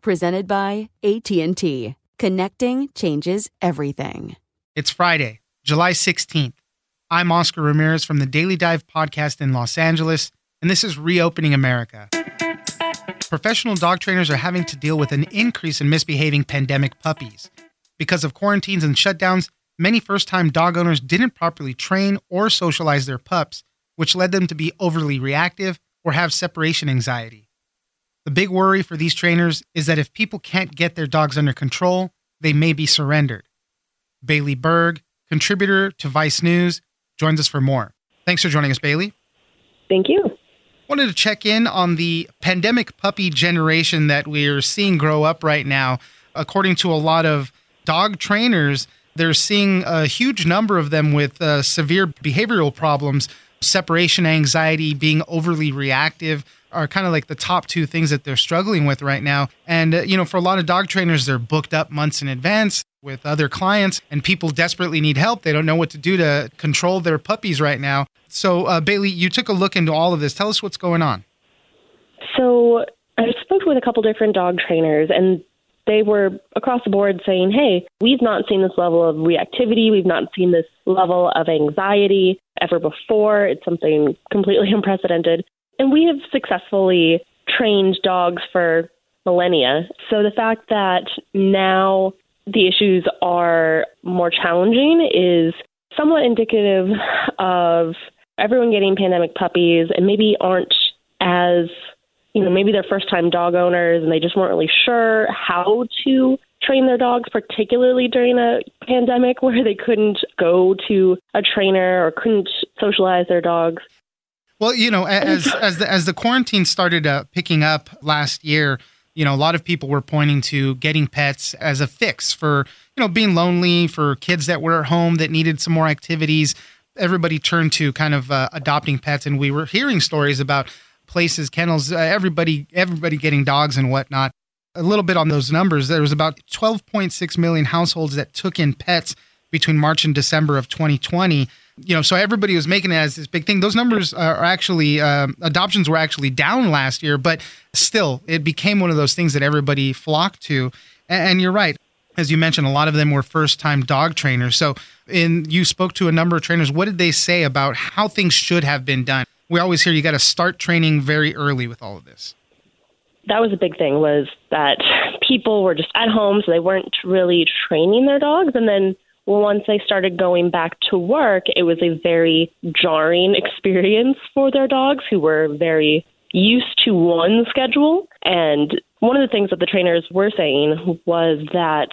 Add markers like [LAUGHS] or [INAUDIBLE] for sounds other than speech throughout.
presented by AT&T. Connecting changes everything. It's Friday, July 16th. I'm Oscar Ramirez from the Daily Dive podcast in Los Angeles, and this is Reopening America. Professional dog trainers are having to deal with an increase in misbehaving pandemic puppies. Because of quarantines and shutdowns, many first time dog owners didn't properly train or socialize their pups, which led them to be overly reactive or have separation anxiety. The big worry for these trainers is that if people can't get their dogs under control, they may be surrendered. Bailey Berg, contributor to Vice News, joins us for more. Thanks for joining us, Bailey. Thank you. Wanted to check in on the pandemic puppy generation that we're seeing grow up right now. According to a lot of dog trainers, they're seeing a huge number of them with uh, severe behavioral problems, separation anxiety, being overly reactive are kind of like the top two things that they're struggling with right now. And, uh, you know, for a lot of dog trainers, they're booked up months in advance with other clients, and people desperately need help. They don't know what to do to control their puppies right now. So, uh, Bailey, you took a look into all of this. Tell us what's going on. So, I spoke with a couple different dog trainers, and they were across the board saying, hey, we've not seen this level of reactivity. We've not seen this level of anxiety ever before. It's something completely [LAUGHS] unprecedented. And we have successfully trained dogs for millennia. So the fact that now the issues are more challenging is somewhat indicative of everyone getting pandemic puppies and maybe aren't as you know maybe they're first time dog owners and they just weren't really sure how to train their dogs particularly during a pandemic [LAUGHS] where they couldn't go to a trainer or couldn't socialize their dogs well, you know, as as the, as the quarantine started uh, picking up last year, you know, a lot of people were pointing to getting pets as a fix for you know being lonely, for kids that were at home that needed some more activities. Everybody turned to kind of uh, adopting pets, and we were hearing stories about places, kennels, uh, everybody everybody getting dogs and whatnot. A little bit on those numbers. There was about 12.6 million households that took in pets between March and December of 2020 you know, so everybody was making it as this big thing. Those numbers are actually um, adoptions were actually down last year, but still, it became one of those things that everybody flocked to. And, and you're right, as you mentioned, a lot of them were first-time dog trainers. So, in you spoke to a number of trainers. What did they say about how things should have been done? We always hear you got to start training very early with all of this. That was a big thing. Was that people were just at home, so they weren't really training their dogs, and then once they started going back to work, it was a very jarring [LAUGHS] experience for their dogs who were very used to one schedule. And one of the things that the trainers were saying was that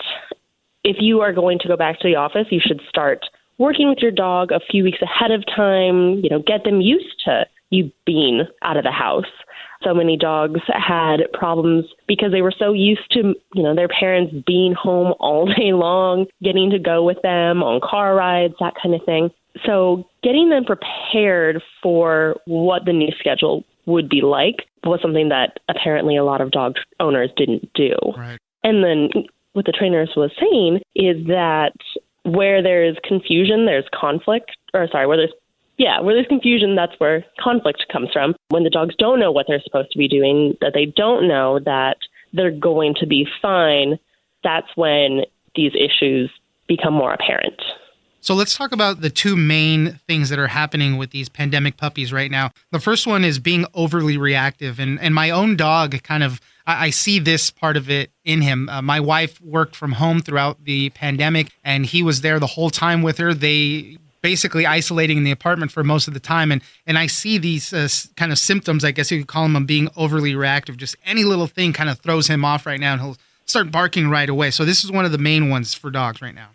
if you are going to go back to the office, you should start working with your dog a few weeks ahead of time, you know, get them used to you being out of the house so many dogs had problems because they were so used to, you know, their parents being home [LAUGHS] all day long, getting to go with them on car rides, that kind of thing. So getting them prepared for what the new schedule would be like was something that apparently a lot of dog owners didn't do. Right. And then what the trainers was saying is that where there's confusion, there's conflict, or sorry, where there's yeah, where there's confusion, that's where conflict comes from. When the dogs don't know what they're supposed to be doing, that they don't know that they're going to be fine, that's when these issues become more apparent. So let's talk about the two main things that are happening with these pandemic puppies right now. The first one is being overly reactive, and and my own dog kind of I, I see this part of it in him. Uh, my wife worked from home throughout the pandemic, and he was there the whole time with her. They basically isolating in the apartment for most of the time. And and I see these uh, kind of symptoms I guess you could call them being overly reactive. Just any little thing kind of throws him off right now and he'll start barking right away. So this is one of the main ones for dogs right now.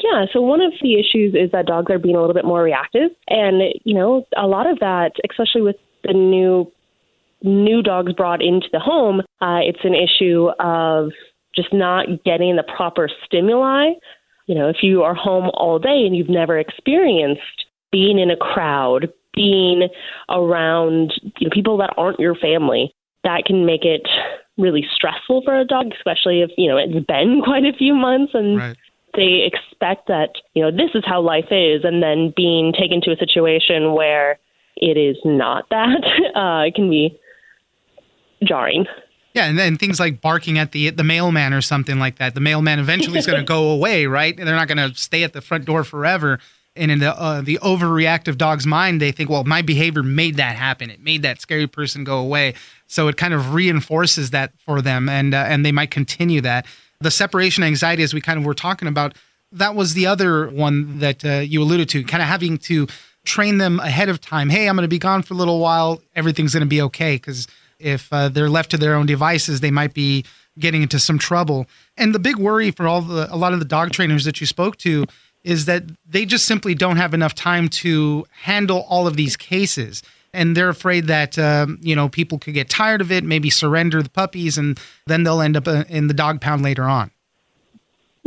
Yeah, so one of the issues is that dogs are being a little bit more reactive, and you know, a lot of that, especially with the new new dogs brought into the home, uh, it's an issue of just not getting the proper stimuli. You know, if you are home all day and you've never experienced being in a crowd, being around you know, people that aren't your family, that can make it really stressful for a dog, especially if you know it's been [LAUGHS] quite a few months and. right they expect that you know this is how life is and then being taken to a situation where it is not that [LAUGHS] uh, it can be jarring yeah and then things like barking at the the mailman or something like that the mailman eventually is going to go [LAUGHS] away right they're not going to stay at the front door forever and in the uh, the overreactive dog's mind they think well my behavior made that happen it made that scary person go away so it kind of reinforces that for them and uh, and they might continue that the separation anxiety, as we kind of were talking about, that was the other one that uh, you alluded to, kind of having to train them ahead of time. Hey, I'm going to be gone for a little while. Everything's going to be okay. Because if uh, they're left to their own devices, they might be getting into some trouble. And the big worry for all the a lot of the dog trainers that you spoke to is that they just simply don't have enough time to handle all of these cases and they're afraid that um, you know people could get tired of it, maybe surrender the puppies, and then they'll end up uh, in the dog pound later on.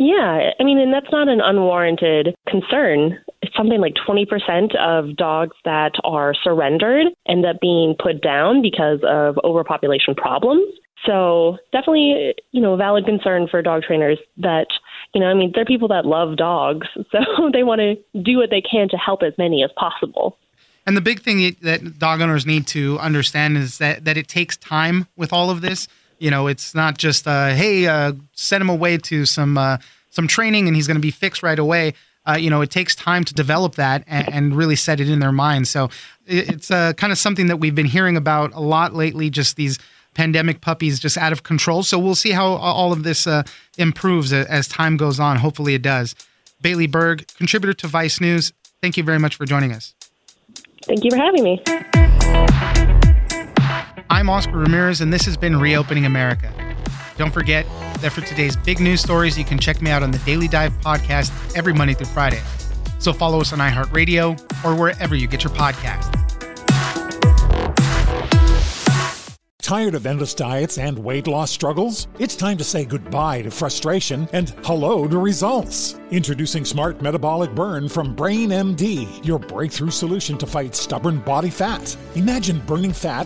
Yeah, I mean, and that's not an unwarranted concern. It's something like 20% of dogs that are surrendered end up being put down because of overpopulation problems. So, definitely, you know, a valid concern for dog trainers that, you know, I mean, they're people that love dogs, [LAUGHS] so they want to do what they can to help as many as possible. And the big thing that dog owners need to understand is that, that it takes time with all of this. You know, it's not just, uh, hey, uh, send him away to some uh, some training and he's going to be fixed right away. Uh, you know, it takes time to develop that and, and really set it in their mind. So it's uh, kind of something that we've been hearing about a lot lately. Just these pandemic puppies just out of control. So we'll see how all of this uh, improves as time goes on. Hopefully, it does. Bailey Berg, contributor to Vice News. Thank you very much for joining us. Thank you for having me. I'm Oscar Ramirez, and this has been Reopening America. Don't forget that for today's big news stories, you can check me out on the Daily Dive podcast every Monday through Friday. So follow us on iHeartRadio or wherever you get your podcasts. Tired of endless diets and weight loss struggles? It's time to say goodbye to frustration and hello to results. Introducing Smart Metabolic Burn from BrainMD, your breakthrough solution to fight stubborn body fat. Imagine burning fat,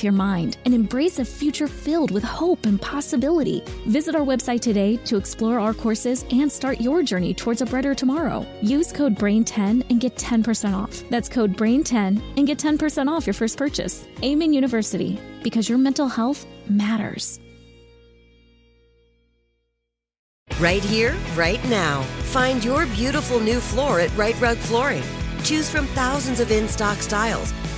with your mind and embrace a future filled with hope and possibility. Visit our website today to explore our courses and start your journey towards a brighter tomorrow. Use code BRAIN10 and get 10% off. That's code BRAIN10 and get 10% off your first purchase. Amen University, because your mental health matters. Right here, right now. Find your beautiful new floor at Rite Rug Flooring. Choose from thousands of in stock styles,